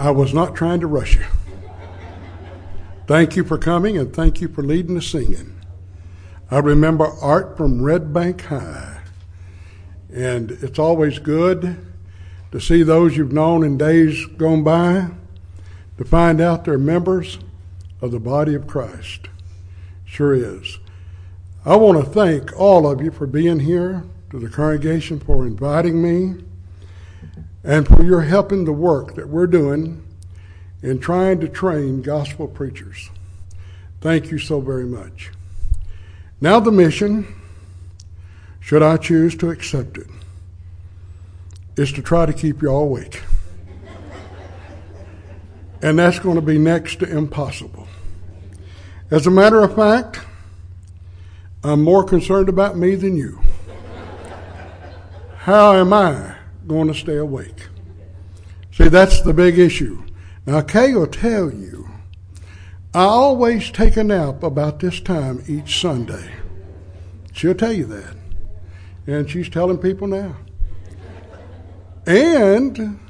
I was not trying to rush you. Thank you for coming and thank you for leading the singing. I remember Art from Red Bank High, and it's always good to see those you've known in days gone by, to find out they're members of the body of Christ. Sure is. I want to thank all of you for being here, to the congregation for inviting me, and for your help in the work that we're doing in trying to train gospel preachers. Thank you so very much. Now, the mission, should I choose to accept it, is to try to keep you all awake. and that's going to be next to impossible. As a matter of fact, I'm more concerned about me than you. How am I going to stay awake? See, that's the big issue. Now, Kay will tell you, I always take a nap about this time each Sunday. She'll tell you that. And she's telling people now. And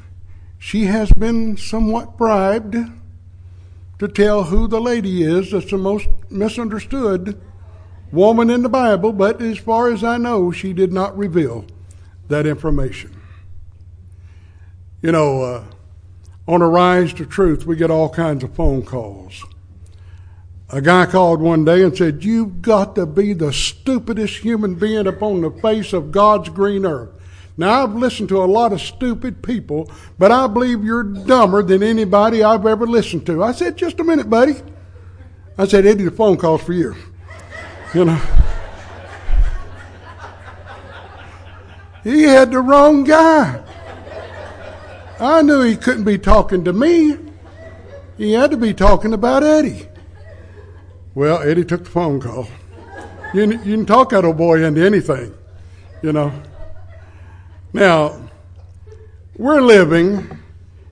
she has been somewhat bribed to tell who the lady is that's the most misunderstood woman in the Bible, but as far as I know, she did not reveal that information. You know, uh, on a rise to truth, we get all kinds of phone calls. A guy called one day and said, You've got to be the stupidest human being upon the face of God's green earth. Now, I've listened to a lot of stupid people, but I believe you're dumber than anybody I've ever listened to. I said, Just a minute, buddy. I said, Eddie, the phone call's for you. You know. He had the wrong guy. I knew he couldn't be talking to me. He had to be talking about Eddie. Well, Eddie took the phone call. You, you can talk that old boy into anything, you know. Now, we're living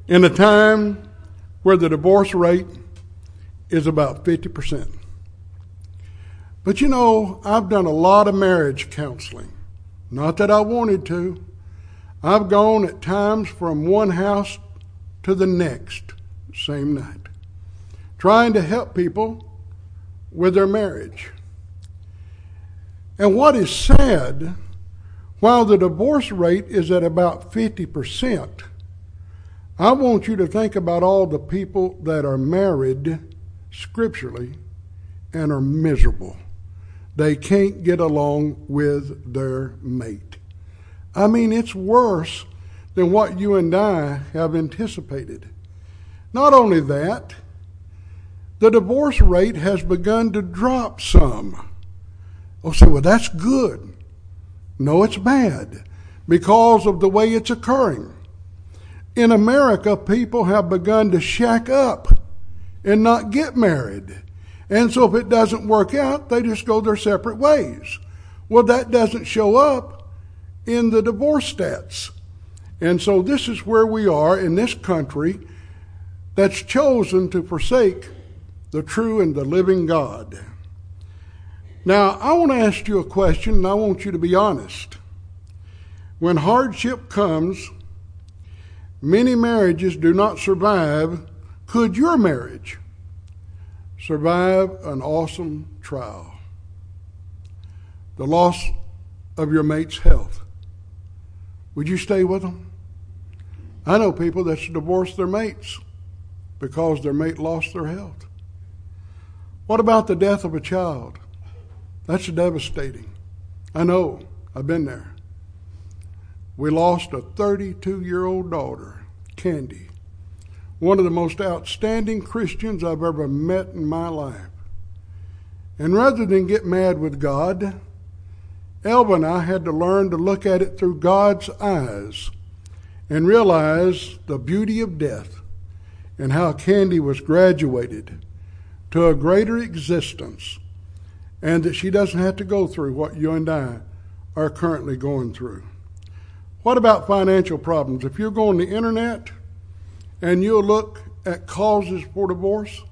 in a time where the divorce rate is about 50%. But you know, I've done a lot of marriage counseling. Not that I wanted to. I've gone at times from one house to the next, same night, trying to help people with their marriage. And what is sad, while the divorce rate is at about 50%, I want you to think about all the people that are married scripturally and are miserable. They can't get along with their mate. I mean, it's worse than what you and I have anticipated. Not only that, the divorce rate has begun to drop some. Oh, say, well, that's good. No, it's bad because of the way it's occurring. In America, people have begun to shack up and not get married. And so if it doesn't work out, they just go their separate ways. Well, that doesn't show up in the divorce stats. And so this is where we are in this country that's chosen to forsake the true and the living God. Now, I want to ask you a question, and I want you to be honest. When hardship comes, many marriages do not survive. Could your marriage survive an awesome trial? The loss of your mate's health. Would you stay with them? I know people that's divorced their mates because their mate lost their health. What about the death of a child? That's devastating. I know. I've been there. We lost a 32 year old daughter, Candy, one of the most outstanding Christians I've ever met in my life. And rather than get mad with God, Elva and I had to learn to look at it through God's eyes and realize the beauty of death and how Candy was graduated to a greater existence and that she doesn't have to go through what you and I are currently going through. What about financial problems? If you go on the internet and you'll look at causes for divorce,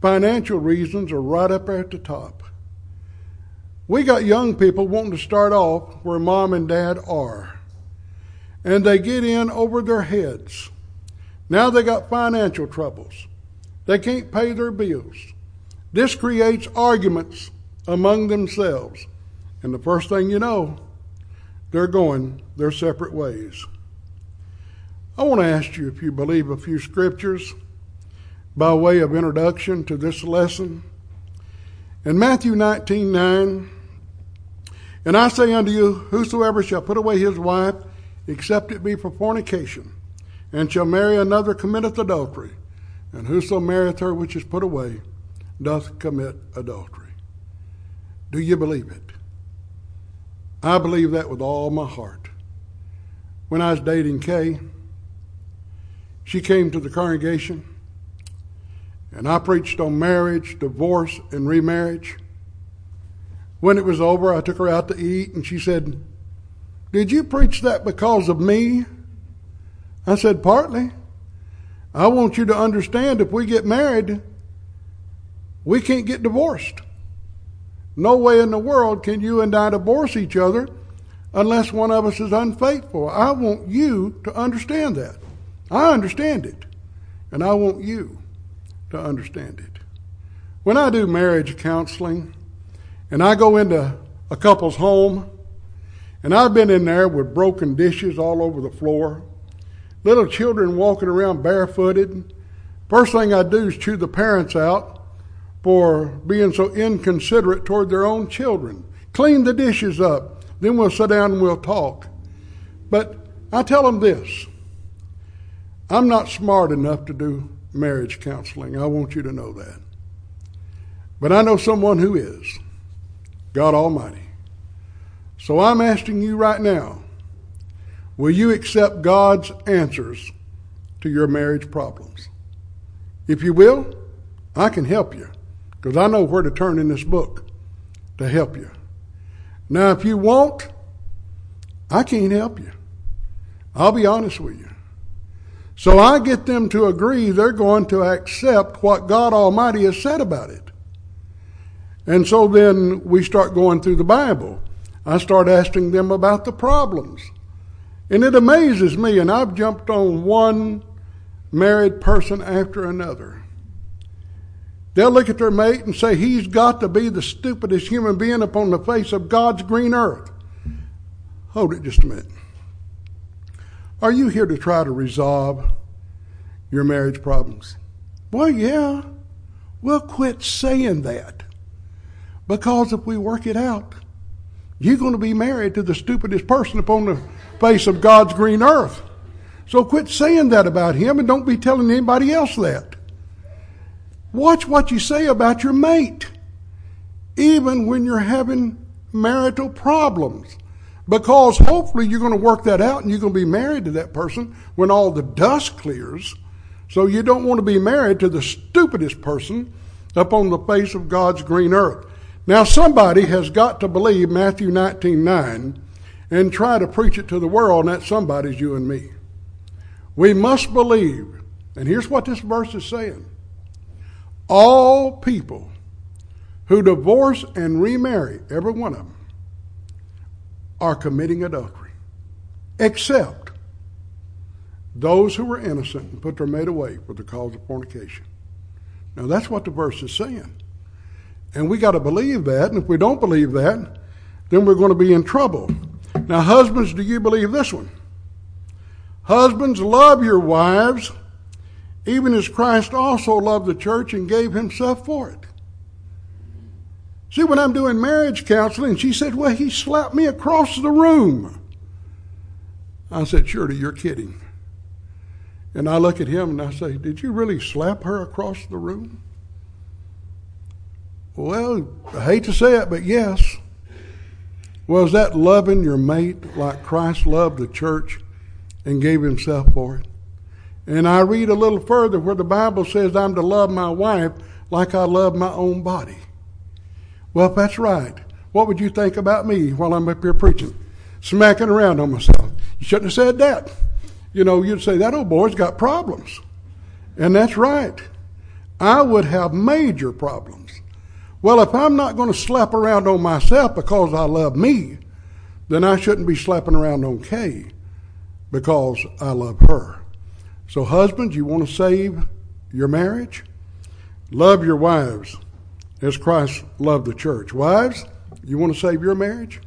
financial reasons are right up there at the top. We got young people wanting to start off where mom and dad are, and they get in over their heads Now they got financial troubles. They can't pay their bills. This creates arguments among themselves. And the first thing you know, they're going their separate ways. I want to ask you if you believe a few scriptures by way of introduction to this lesson. In Matthew 19 9, and I say unto you, whosoever shall put away his wife, except it be for fornication, and shall marry another, committeth adultery. And whoso marrieth her which is put away, doth commit adultery. Do you believe it? I believe that with all my heart. When I was dating Kay, she came to the congregation, and I preached on marriage, divorce, and remarriage. When it was over, I took her out to eat, and she said, Did you preach that because of me? I said, Partly. I want you to understand if we get married, we can't get divorced. No way in the world can you and I divorce each other unless one of us is unfaithful. I want you to understand that. I understand it, and I want you to understand it. When I do marriage counseling, and I go into a couple's home, and I've been in there with broken dishes all over the floor, little children walking around barefooted. First thing I do is chew the parents out for being so inconsiderate toward their own children. Clean the dishes up, then we'll sit down and we'll talk. But I tell them this I'm not smart enough to do marriage counseling. I want you to know that. But I know someone who is. God Almighty. So I'm asking you right now will you accept God's answers to your marriage problems? If you will, I can help you because I know where to turn in this book to help you. Now, if you won't, I can't help you. I'll be honest with you. So I get them to agree they're going to accept what God Almighty has said about it. And so then we start going through the Bible. I start asking them about the problems. And it amazes me, and I've jumped on one married person after another. They'll look at their mate and say, He's got to be the stupidest human being upon the face of God's green earth. Hold it just a minute. Are you here to try to resolve your marriage problems? Well, yeah. Well, quit saying that. Because if we work it out, you're going to be married to the stupidest person upon the face of God's green earth. So quit saying that about him and don't be telling anybody else that. Watch what you say about your mate, even when you're having marital problems. Because hopefully you're going to work that out and you're going to be married to that person when all the dust clears. So you don't want to be married to the stupidest person upon the face of God's green earth. Now, somebody has got to believe Matthew 19 9 and try to preach it to the world, and that somebody's you and me. We must believe, and here's what this verse is saying all people who divorce and remarry, every one of them, are committing adultery, except those who were innocent and put their mate away for the cause of fornication. Now, that's what the verse is saying. And we got to believe that. And if we don't believe that, then we're going to be in trouble. Now, husbands, do you believe this one? Husbands, love your wives, even as Christ also loved the church and gave himself for it. See, when I'm doing marriage counseling, she said, Well, he slapped me across the room. I said, Surely, you're kidding. And I look at him and I say, Did you really slap her across the room? Well, I hate to say it, but yes. Was that loving your mate like Christ loved the church and gave himself for it? And I read a little further where the Bible says I'm to love my wife like I love my own body. Well, if that's right, what would you think about me while I'm up here preaching? Smacking around on myself. You shouldn't have said that. You know, you'd say, that old boy's got problems. And that's right. I would have major problems. Well, if I'm not going to slap around on myself because I love me, then I shouldn't be slapping around on Kay because I love her. So, husbands, you want to save your marriage? Love your wives as Christ loved the church. Wives, you want to save your marriage?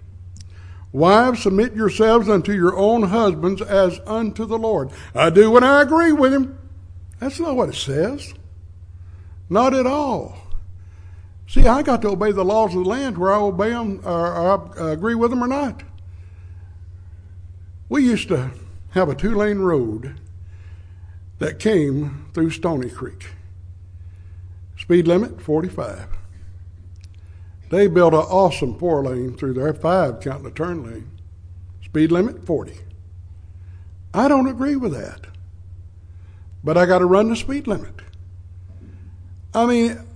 Wives, submit yourselves unto your own husbands as unto the Lord. I do when I agree with him. That's not what it says. Not at all. See, I got to obey the laws of the land where I obey them or, or I uh, agree with them or not. We used to have a two lane road that came through Stony Creek. Speed limit 45. They built an awesome four lane through there, five counting the turn lane. Speed limit 40. I don't agree with that. But I got to run the speed limit. I mean,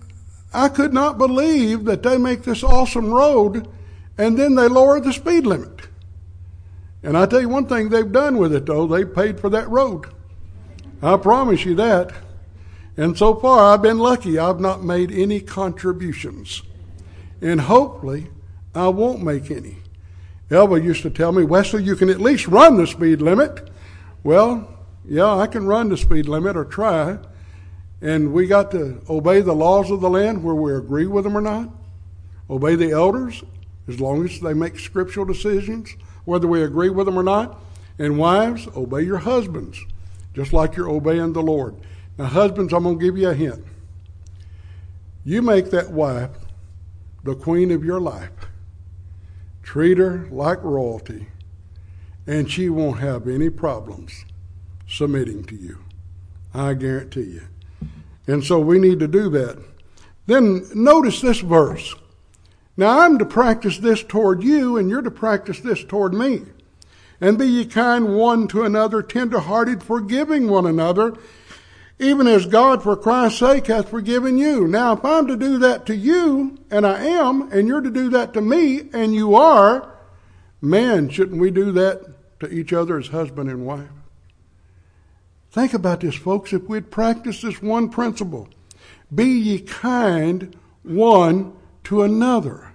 I could not believe that they make this awesome road and then they lower the speed limit. And I tell you one thing they've done with it though, they paid for that road. I promise you that. And so far I've been lucky. I've not made any contributions. And hopefully I won't make any. Elva used to tell me, Wesley, you can at least run the speed limit. Well, yeah, I can run the speed limit or try. And we got to obey the laws of the land where we agree with them or not. Obey the elders as long as they make scriptural decisions, whether we agree with them or not. And wives, obey your husbands, just like you're obeying the Lord. Now, husbands, I'm going to give you a hint. You make that wife the queen of your life. Treat her like royalty, and she won't have any problems submitting to you. I guarantee you. And so we need to do that. Then notice this verse. Now I'm to practice this toward you, and you're to practice this toward me. And be ye kind one to another, tender-hearted, forgiving one another, even as God for Christ's sake hath forgiven you. Now, if I'm to do that to you, and I am, and you're to do that to me, and you are, man, shouldn't we do that to each other as husband and wife? Think about this, folks. If we'd practice this one principle, be ye kind one to another.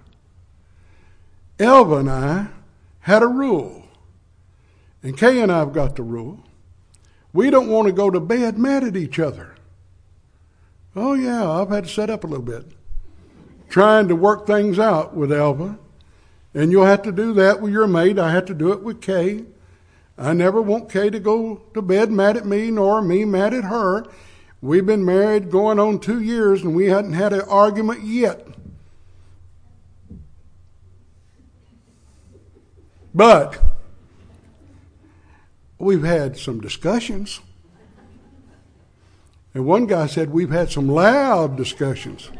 Elva and I had a rule, and Kay and I have got the rule. We don't want to go to bed mad at each other. Oh, yeah, I've had to set up a little bit. Trying to work things out with Elva. And you'll have to do that with your mate. I have to do it with Kay. I never want Kay to go to bed mad at me, nor me mad at her. We've been married going on two years, and we hadn't had an argument yet. But we've had some discussions. And one guy said we've had some loud discussions.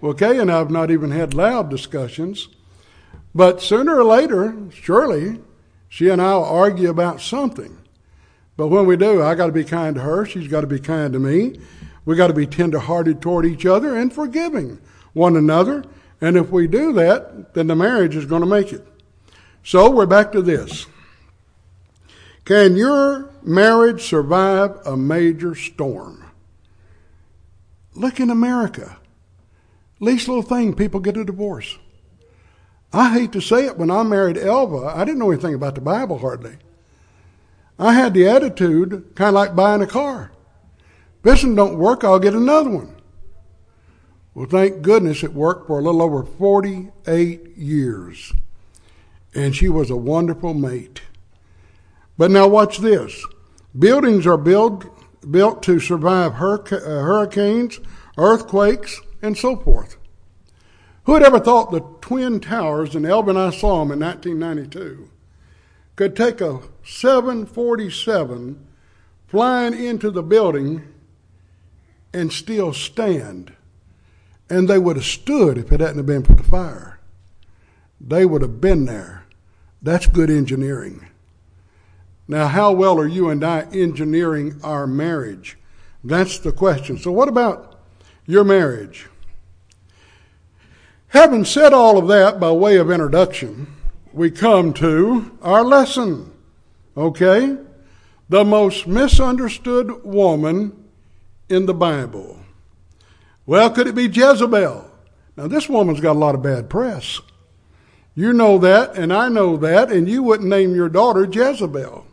Well, Kay and I have not even had loud discussions. But sooner or later, surely, she and I will argue about something. But when we do, I got to be kind to her. She's got to be kind to me. We got to be tender-hearted toward each other and forgiving one another. And if we do that, then the marriage is going to make it. So we're back to this. Can your marriage survive a major storm? Look in America. Least little thing, people get a divorce. I hate to say it, when I married Elva, I didn't know anything about the Bible hardly. I had the attitude, kind of like buying a car. If this one don't work, I'll get another one. Well, thank goodness it worked for a little over 48 years. And she was a wonderful mate. But now watch this. Buildings are built, built to survive uh, hurricanes, earthquakes, and so forth. Who had ever thought the Twin Towers, and Elva and I saw them in 1992, could take a 747 flying into the building and still stand? And they would have stood if it hadn't been for the fire. They would have been there. That's good engineering. Now, how well are you and I engineering our marriage? That's the question. So, what about your marriage? Having said all of that by way of introduction, we come to our lesson. Okay? The most misunderstood woman in the Bible. Well, could it be Jezebel? Now, this woman's got a lot of bad press. You know that, and I know that, and you wouldn't name your daughter Jezebel.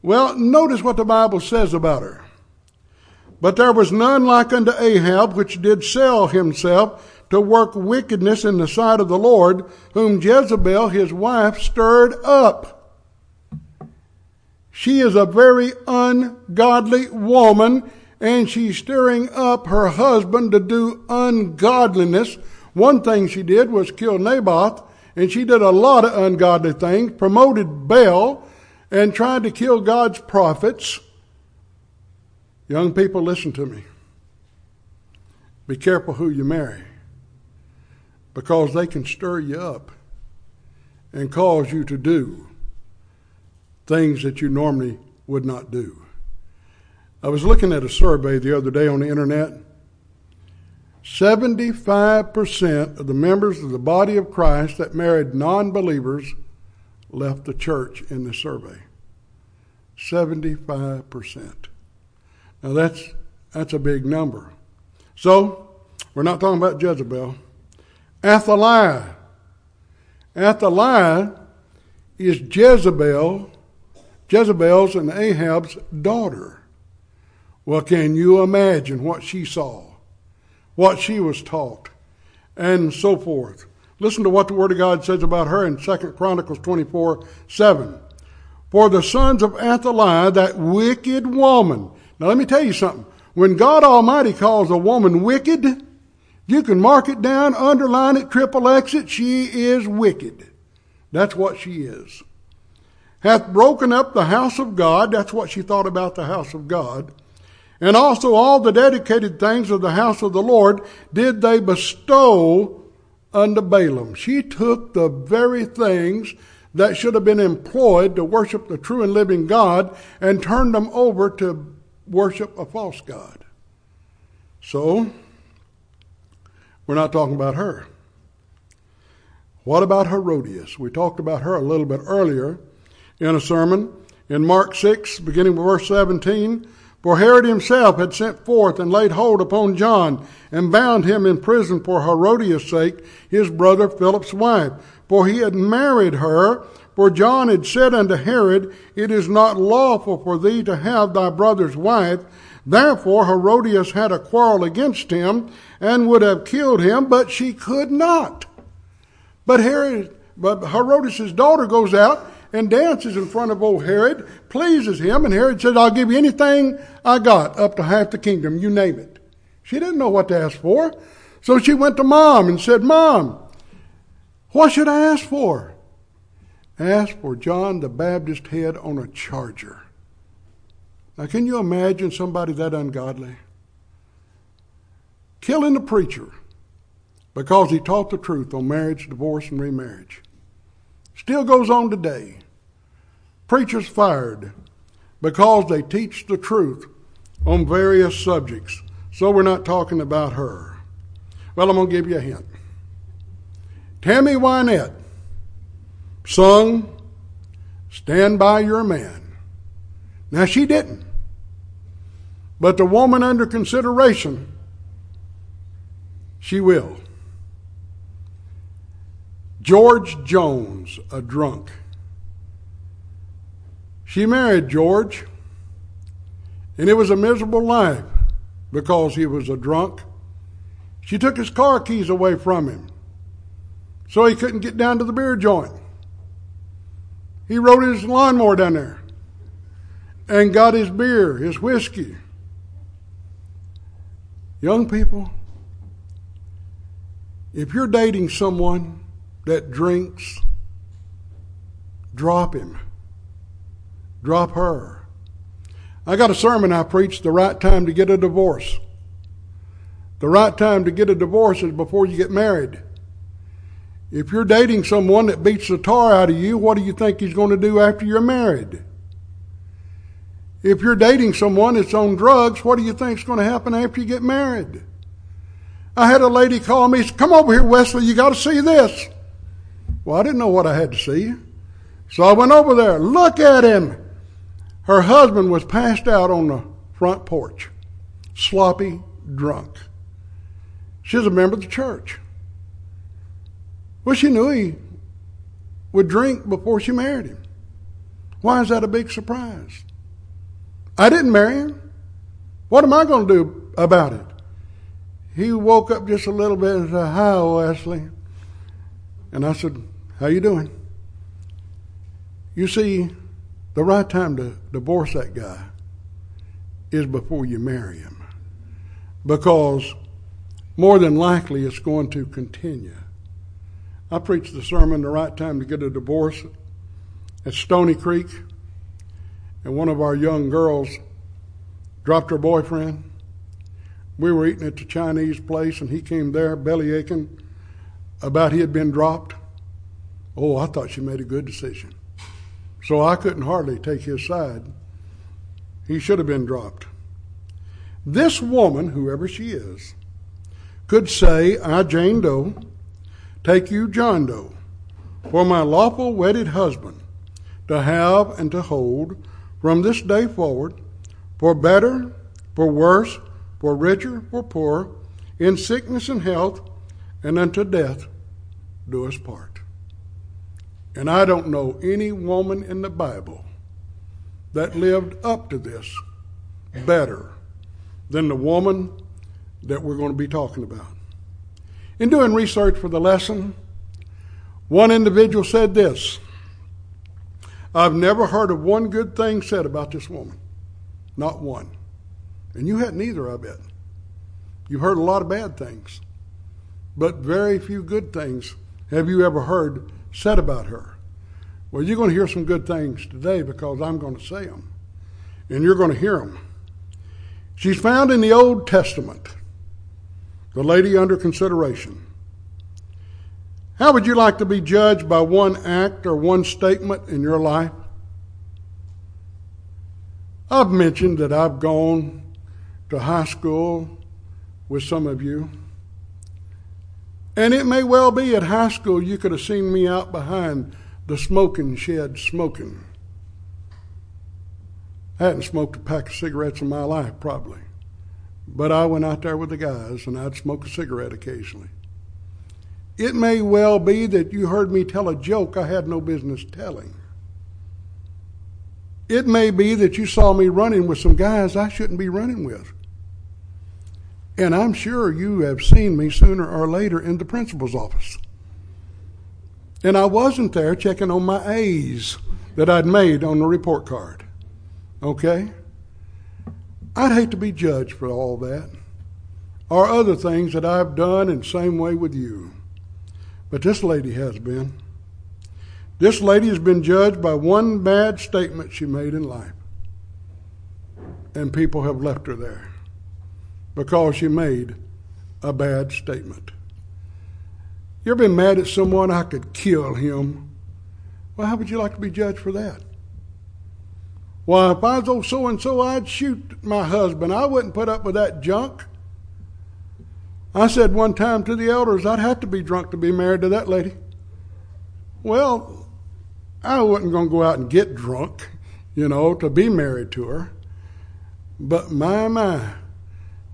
Well, notice what the Bible says about her. But there was none like unto Ahab, which did sell himself to work wickedness in the sight of the Lord, whom Jezebel his wife stirred up. She is a very ungodly woman, and she's stirring up her husband to do ungodliness. One thing she did was kill Naboth, and she did a lot of ungodly things, promoted Baal, and tried to kill God's prophets. Young people, listen to me. Be careful who you marry because they can stir you up and cause you to do things that you normally would not do. I was looking at a survey the other day on the internet. 75% of the members of the body of Christ that married non believers left the church in the survey. 75%. Now that's that's a big number. So we're not talking about Jezebel. Athaliah. Athaliah is Jezebel, Jezebel's and Ahab's daughter. Well, can you imagine what she saw, what she was taught, and so forth? Listen to what the Word of God says about her in 2 Chronicles 24 7. For the sons of Athaliah, that wicked woman, now, let me tell you something. When God Almighty calls a woman wicked, you can mark it down, underline it, triple X it. She is wicked. That's what she is. Hath broken up the house of God. That's what she thought about the house of God. And also all the dedicated things of the house of the Lord did they bestow unto Baalim. She took the very things that should have been employed to worship the true and living God and turned them over to worship a false God. So, we're not talking about her. What about Herodias? We talked about her a little bit earlier in a sermon in Mark 6, beginning with verse 17. For Herod himself had sent forth and laid hold upon John and bound him in prison for Herodias' sake, his brother Philip's wife. For he had married her for John had said unto Herod, It is not lawful for thee to have thy brother's wife. Therefore Herodias had a quarrel against him, and would have killed him, but she could not. But Herod, but Herodias' daughter goes out and dances in front of old Herod, pleases him, and Herod says, I'll give you anything I got, up to half the kingdom, you name it. She didn't know what to ask for. So she went to mom and said, Mom, what should I ask for? Ask for John the Baptist's head on a charger. Now, can you imagine somebody that ungodly? Killing the preacher because he taught the truth on marriage, divorce, and remarriage. Still goes on today. Preachers fired because they teach the truth on various subjects. So we're not talking about her. Well, I'm going to give you a hint. Tammy Wynette sung, Stand by Your Man. Now, she didn't. But the woman under consideration, she will. George Jones, a drunk. She married George, and it was a miserable life because he was a drunk. She took his car keys away from him so he couldn't get down to the beer joint. He rode his lawnmower down there and got his beer, his whiskey. Young people, if you're dating someone that drinks, drop him. Drop her. I got a sermon I preached the right time to get a divorce. The right time to get a divorce is before you get married. If you're dating someone that beats the tar out of you, what do you think he's going to do after you're married? If you're dating someone that's on drugs, what do you think is going to happen after you get married? I had a lady call me, come over here, Wesley, you got to see this. Well, I didn't know what I had to see. So I went over there. Look at him. Her husband was passed out on the front porch, sloppy, drunk. She's a member of the church. Well, she knew he would drink before she married him. Why is that a big surprise? I didn't marry him. What am I going to do about it? He woke up just a little bit and said, Hi, Wesley. And I said, How you doing? You see, the right time to divorce that guy is before you marry him. Because more than likely it's going to continue. I preached the sermon the right time to get a divorce at Stony Creek, and one of our young girls dropped her boyfriend. We were eating at the Chinese place, and he came there belly aching about he had been dropped. Oh, I thought she made a good decision. So I couldn't hardly take his side. He should have been dropped. This woman, whoever she is, could say, I, Jane Doe, take you, John Doe, for my lawful wedded husband, to have and to hold from this day forward, for better, for worse, for richer, for poorer, in sickness and health, and unto death do us part. And I don't know any woman in the Bible that lived up to this better than the woman that we're going to be talking about. In doing research for the lesson, one individual said this I've never heard of one good thing said about this woman. Not one. And you hadn't either, I bet. You've heard a lot of bad things, but very few good things have you ever heard said about her. Well, you're going to hear some good things today because I'm going to say them, and you're going to hear them. She's found in the Old Testament, the lady under consideration. How would you like to be judged by one act or one statement in your life? I've mentioned that I've gone to high school with some of you. And it may well be at high school you could have seen me out behind the smoking shed smoking. I hadn't smoked a pack of cigarettes in my life, probably. But I went out there with the guys and I'd smoke a cigarette occasionally. It may well be that you heard me tell a joke I had no business telling. It may be that you saw me running with some guys I shouldn't be running with. And I'm sure you have seen me sooner or later in the principal's office. And I wasn't there checking on my A's that I'd made on the report card. Okay? I'd hate to be judged for all that or other things that I've done in the same way with you. But this lady has been. This lady has been judged by one bad statement she made in life. And people have left her there because she made a bad statement. You ever been mad at someone? I could kill him. Well, how would you like to be judged for that? Well, if I was old so and so, I'd shoot my husband. I wouldn't put up with that junk. I said one time to the elders, I'd have to be drunk to be married to that lady. Well, I wasn't going to go out and get drunk, you know, to be married to her. But my, my,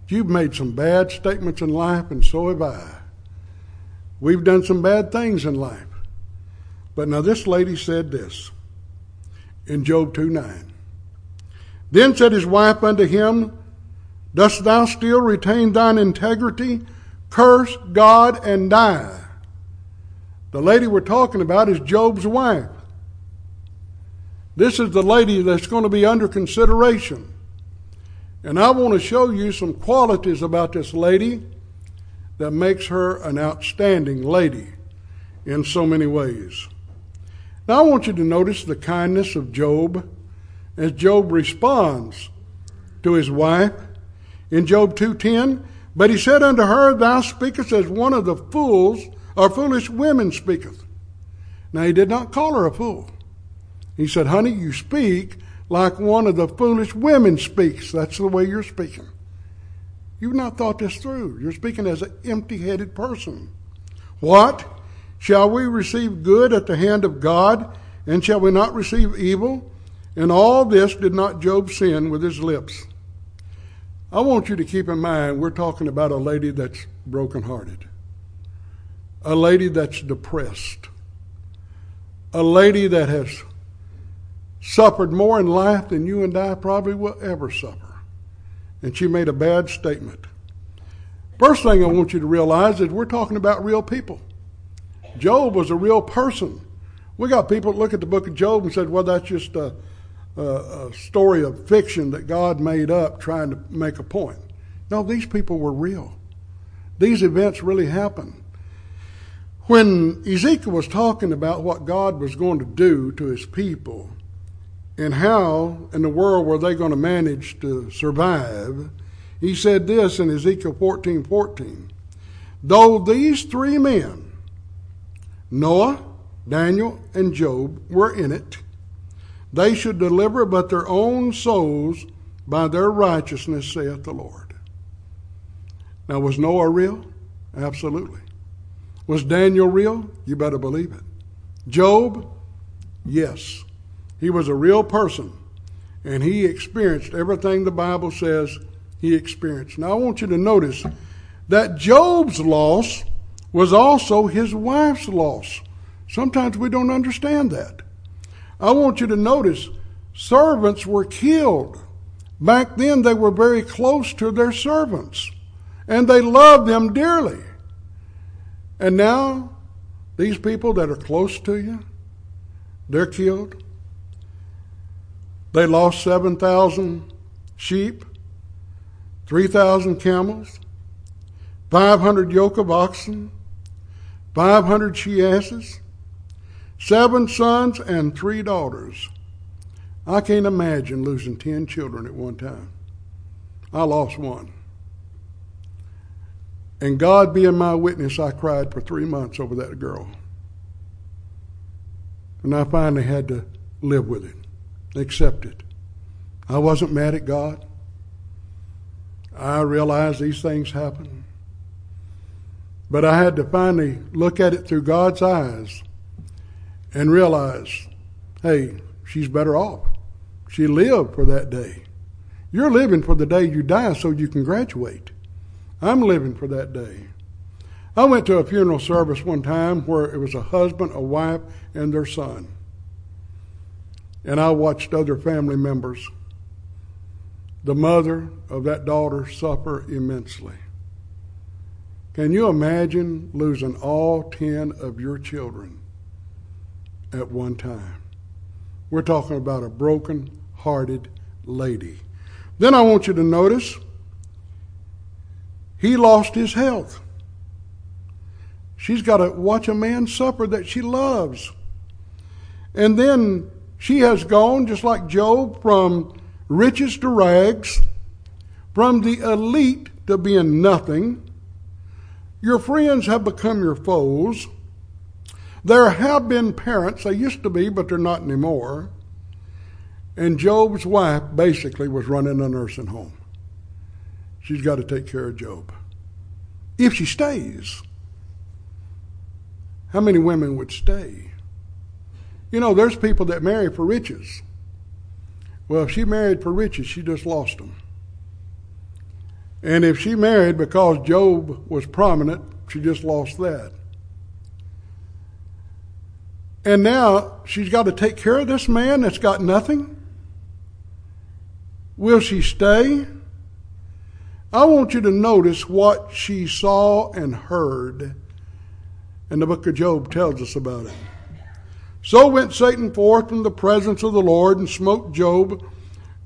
you've made some bad statements in life, and so have I. We've done some bad things in life. But now this lady said this in Job 2 9. Then said his wife unto him, Dost thou still retain thine integrity? Curse God and die. The lady we're talking about is Job's wife. This is the lady that's going to be under consideration. And I want to show you some qualities about this lady that makes her an outstanding lady in so many ways. Now I want you to notice the kindness of Job as Job responds to his wife in Job 2:10, but he said unto her, Thou speakest as one of the fools or foolish women speaketh. Now he did not call her a fool. He said, Honey, you speak like one of the foolish women speaks. That's the way you're speaking. You've not thought this through. You're speaking as an empty headed person. What? Shall we receive good at the hand of God, and shall we not receive evil? And all this did not Job sin with his lips. I want you to keep in mind we're talking about a lady that's brokenhearted, a lady that's depressed, a lady that has suffered more in life than you and I probably will ever suffer. And she made a bad statement. First thing I want you to realize is we're talking about real people. Job was a real person. We got people that look at the book of Job and said, well, that's just a, a, a story of fiction that God made up trying to make a point. No, these people were real. These events really happened. When Ezekiel was talking about what God was going to do to his people and how in the world were they going to manage to survive, he said this in Ezekiel 14 14. Though these three men, Noah, Daniel, and Job, were in it, they should deliver but their own souls by their righteousness, saith the Lord. Now, was Noah real? Absolutely. Was Daniel real? You better believe it. Job? Yes. He was a real person, and he experienced everything the Bible says he experienced. Now, I want you to notice that Job's loss was also his wife's loss. Sometimes we don't understand that. I want you to notice servants were killed. Back then, they were very close to their servants, and they loved them dearly. And now, these people that are close to you, they're killed. They lost 7,000 sheep, 3,000 camels, 500 yoke of oxen, 500 she asses, seven sons, and three daughters. I can't imagine losing 10 children at one time. I lost one. And God being my witness, I cried for three months over that girl. And I finally had to live with it, accept it. I wasn't mad at God. I realized these things happen. But I had to finally look at it through God's eyes and realize hey, she's better off. She lived for that day. You're living for the day you die so you can graduate. I'm living for that day. I went to a funeral service one time where it was a husband, a wife, and their son. And I watched other family members, the mother of that daughter, suffer immensely. Can you imagine losing all 10 of your children at one time? We're talking about a broken hearted lady. Then I want you to notice he lost his health. She's got to watch a man suffer that she loves. And then she has gone, just like Job, from riches to rags, from the elite to being nothing. Your friends have become your foes. There have been parents, they used to be, but they're not anymore. And Job's wife basically was running a nursing home. She's got to take care of Job. If she stays, how many women would stay? You know, there's people that marry for riches. Well, if she married for riches, she just lost them. And if she married because Job was prominent, she just lost that. And now she's got to take care of this man that's got nothing. Will she stay? I want you to notice what she saw and heard. And the book of Job tells us about it. So went Satan forth from the presence of the Lord and smote Job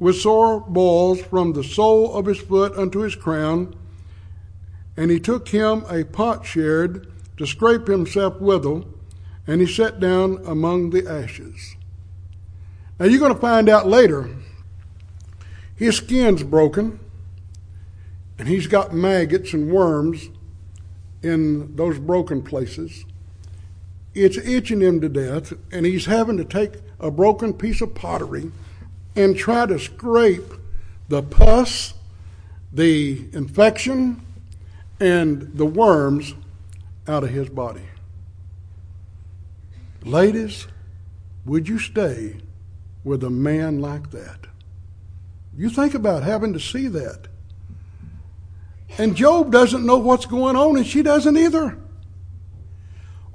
with sore boils from the sole of his foot unto his crown. And he took him a potsherd to scrape himself withal, and he sat down among the ashes. Now you're going to find out later his skin's broken and he's got maggots and worms in those broken places. It's itching him to death, and he's having to take a broken piece of pottery and try to scrape the pus, the infection, and the worms out of his body. Ladies, would you stay with a man like that? You think about having to see that. And Job doesn't know what's going on, and she doesn't either.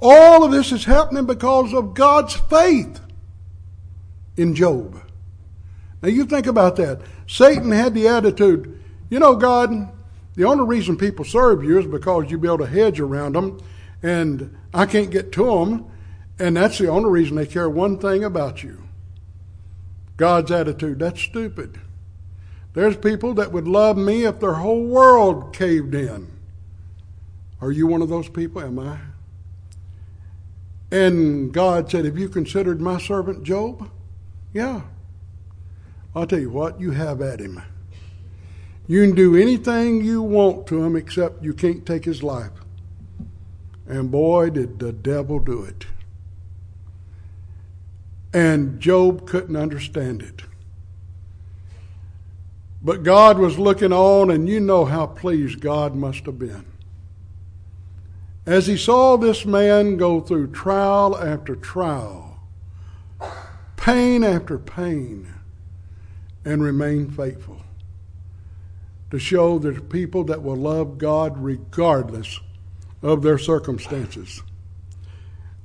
All of this is happening because of God's faith in Job. Now you think about that. Satan had the attitude, you know, God, the only reason people serve you is because you build a hedge around them and I can't get to them. And that's the only reason they care one thing about you. God's attitude, that's stupid. There's people that would love me if their whole world caved in. Are you one of those people? Am I? And God said, Have you considered my servant Job? Yeah. I'll tell you what, you have at him. You can do anything you want to him except you can't take his life. And boy, did the devil do it. And Job couldn't understand it. But God was looking on, and you know how pleased God must have been. As he saw this man go through trial after trial, pain after pain, and remain faithful, to show there's people that will love God regardless of their circumstances.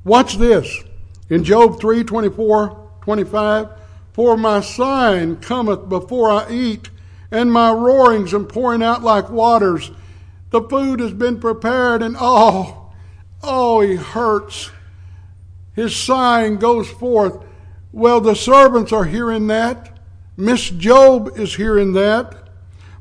Watch this. In Job 3 24, 25, For my sign cometh before I eat, and my roarings and pouring out like waters. The food has been prepared, and oh, oh, he hurts. His sighing goes forth. Well, the servants are hearing that. Miss Job is hearing that.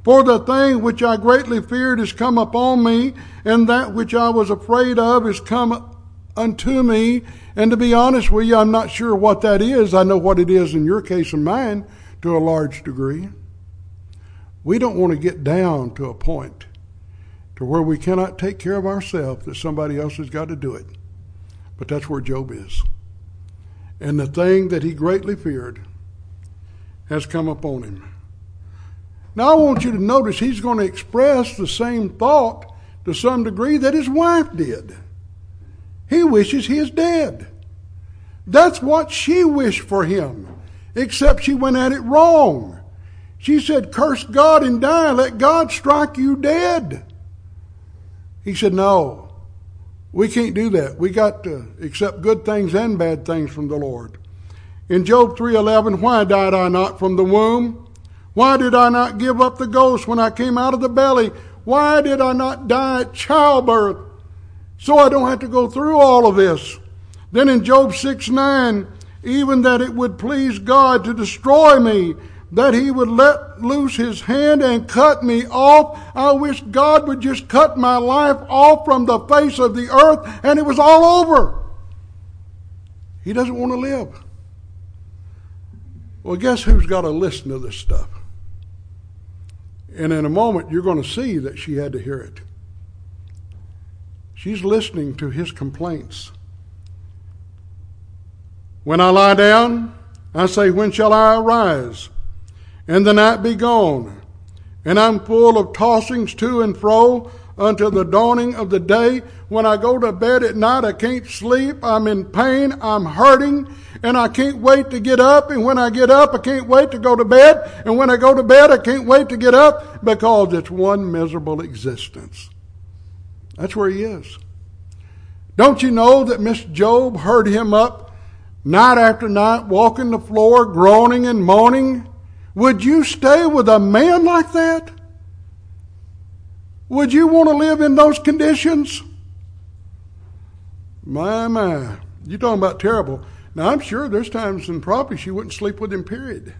For the thing which I greatly feared is come upon me, and that which I was afraid of is come unto me. And to be honest with you, I'm not sure what that is. I know what it is in your case and mine to a large degree. We don't want to get down to a point to where we cannot take care of ourselves, that somebody else has got to do it. But that's where Job is. And the thing that he greatly feared has come upon him. Now, I want you to notice he's going to express the same thought to some degree that his wife did. He wishes he is dead. That's what she wished for him, except she went at it wrong. She said, Curse God and die. Let God strike you dead. He said, No, we can't do that. We got to accept good things and bad things from the Lord. In Job 3:11, why died I not from the womb? Why did I not give up the ghost when I came out of the belly? Why did I not die at childbirth? So I don't have to go through all of this. Then in Job 6 9, even that it would please God to destroy me, that he would let loose his hand and cut me off. I wish God would just cut my life off from the face of the earth and it was all over. He doesn't want to live. Well, guess who's got to listen to this stuff? And in a moment, you're going to see that she had to hear it. She's listening to his complaints. When I lie down, I say, When shall I arise? And the night be gone. And I'm full of tossings to and fro until the dawning of the day. When I go to bed at night, I can't sleep. I'm in pain. I'm hurting and I can't wait to get up. And when I get up, I can't wait to go to bed. And when I go to bed, I can't wait to get up because it's one miserable existence. That's where he is. Don't you know that Miss Job heard him up night after night, walking the floor, groaning and moaning? Would you stay with a man like that? Would you want to live in those conditions? My, my. You're talking about terrible. Now, I'm sure there's times and probably she wouldn't sleep with him, period.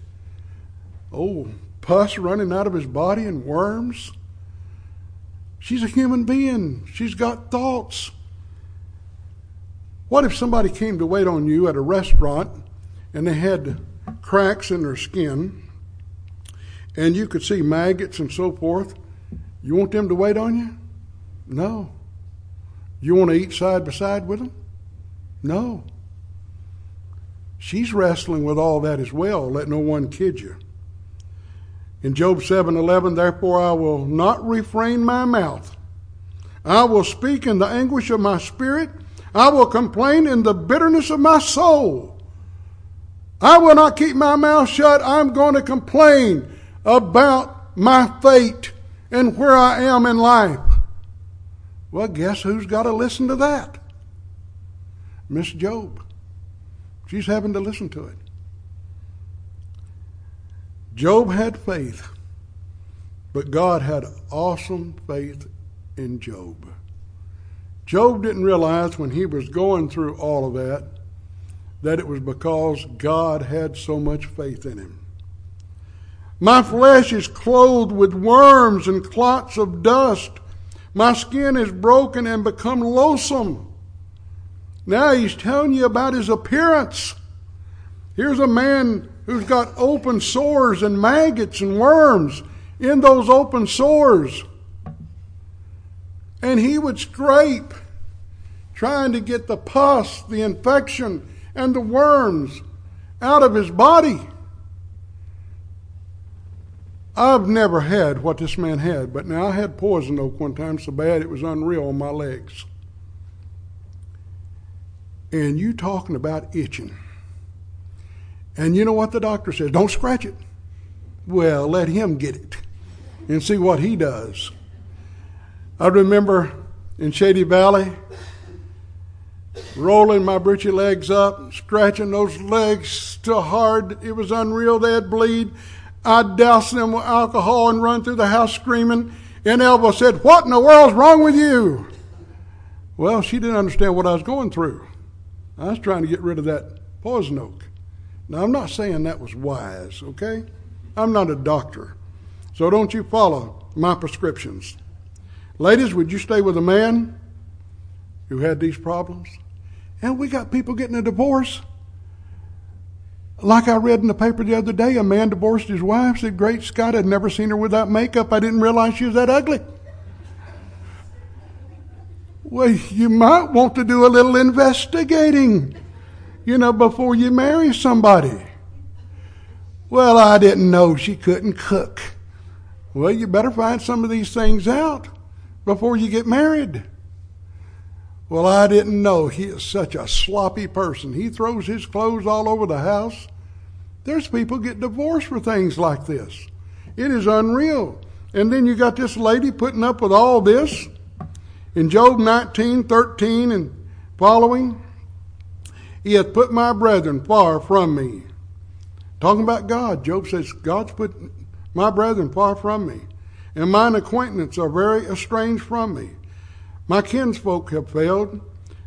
Oh, pus running out of his body and worms. She's a human being. She's got thoughts. What if somebody came to wait on you at a restaurant and they had cracks in their skin and you could see maggots and so forth? You want them to wait on you? No. You want to eat side by side with them? No. She's wrestling with all that as well. Let no one kid you. In Job 7:11, therefore I will not refrain my mouth. I will speak in the anguish of my spirit. I will complain in the bitterness of my soul. I will not keep my mouth shut. I'm going to complain about my fate and where I am in life. Well, guess who's got to listen to that? Miss Job. She's having to listen to it. Job had faith, but God had awesome faith in Job. Job didn't realize when he was going through all of that that it was because God had so much faith in him. My flesh is clothed with worms and clots of dust. My skin is broken and become loathsome. Now he's telling you about his appearance. Here's a man who's got open sores and maggots and worms in those open sores. And he would scrape, trying to get the pus, the infection, and the worms out of his body. I've never had what this man had, but now I had poison oak one time so bad it was unreal on my legs. And you talking about itching. And you know what the doctor says? Don't scratch it. Well, let him get it and see what he does. I remember in Shady Valley, rolling my breechy legs up, scratching those legs so hard it was unreal. They'd bleed. I'd douse them with alcohol and run through the house screaming. And Elva said, What in the world's wrong with you? Well, she didn't understand what I was going through. I was trying to get rid of that poison oak. Now, I'm not saying that was wise, okay? I'm not a doctor. So don't you follow my prescriptions. Ladies, would you stay with a man who had these problems? And we got people getting a divorce. Like I read in the paper the other day, a man divorced his wife, said, Great Scott, I'd never seen her without makeup. I didn't realize she was that ugly. Well, you might want to do a little investigating, you know, before you marry somebody. Well, I didn't know she couldn't cook. Well, you better find some of these things out before you get married. Well, I didn't know he is such a sloppy person. He throws his clothes all over the house. There's people get divorced for things like this. It is unreal. And then you got this lady putting up with all this. In Job 19, 13 and following, he hath put my brethren far from me. Talking about God, Job says, God's put my brethren far from me, and mine acquaintance are very estranged from me. My kinsfolk have failed,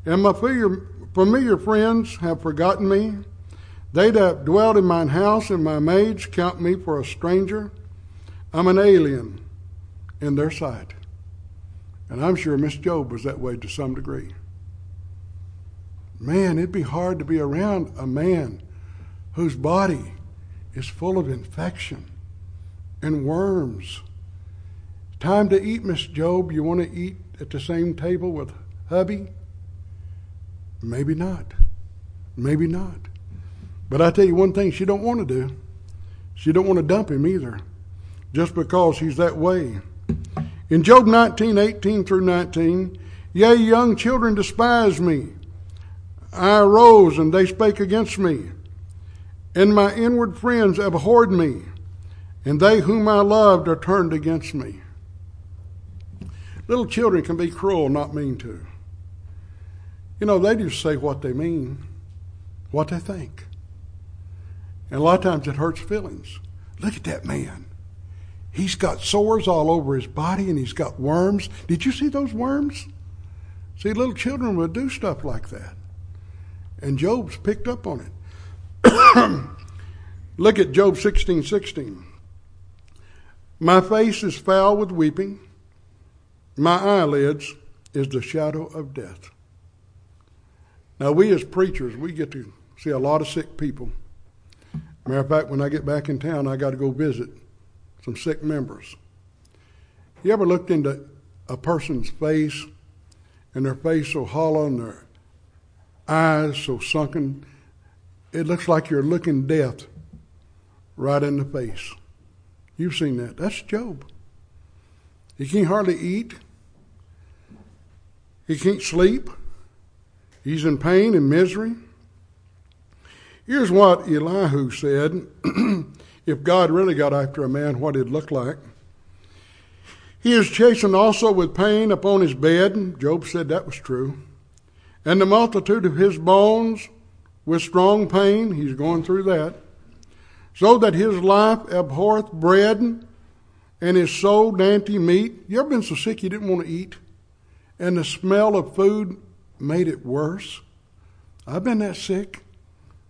and my familiar friends have forgotten me. They that have dwelt in mine house and my maids count me for a stranger. I'm an alien in their sight. And I'm sure Miss Job was that way to some degree. Man, it'd be hard to be around a man whose body is full of infection and worms. Time to eat, Miss Job. You want to eat at the same table with hubby? Maybe not. Maybe not. But I tell you one thing she don't want to do. She don't want to dump him either. Just because he's that way. In Job 19, 18 through 19, yea, young children despise me. I arose and they spake against me. And my inward friends abhorred me and they whom I loved are turned against me. Little children can be cruel, not mean to. You know, they just say what they mean, what they think. And a lot of times it hurts feelings. Look at that man. He's got sores all over his body and he's got worms. Did you see those worms? See, little children would do stuff like that. And Job's picked up on it. Look at Job 16 16. My face is foul with weeping. My eyelids is the shadow of death. Now, we as preachers, we get to see a lot of sick people. Matter of fact, when I get back in town, I got to go visit some sick members. You ever looked into a person's face and their face so hollow and their eyes so sunken? It looks like you're looking death right in the face. You've seen that. That's Job. He can't hardly eat. He can't sleep. He's in pain and misery. Here's what Elihu said if God really got after a man, what it'd look like. He is chastened also with pain upon his bed. Job said that was true. And the multitude of his bones with strong pain. He's going through that. so that his life abhorreth bread, and his soul dainty meat. You ever been so sick you didn't want to eat, and the smell of food made it worse? I've been that sick.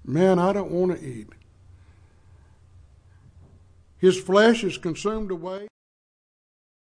Man, I don't want to eat. His flesh is consumed away.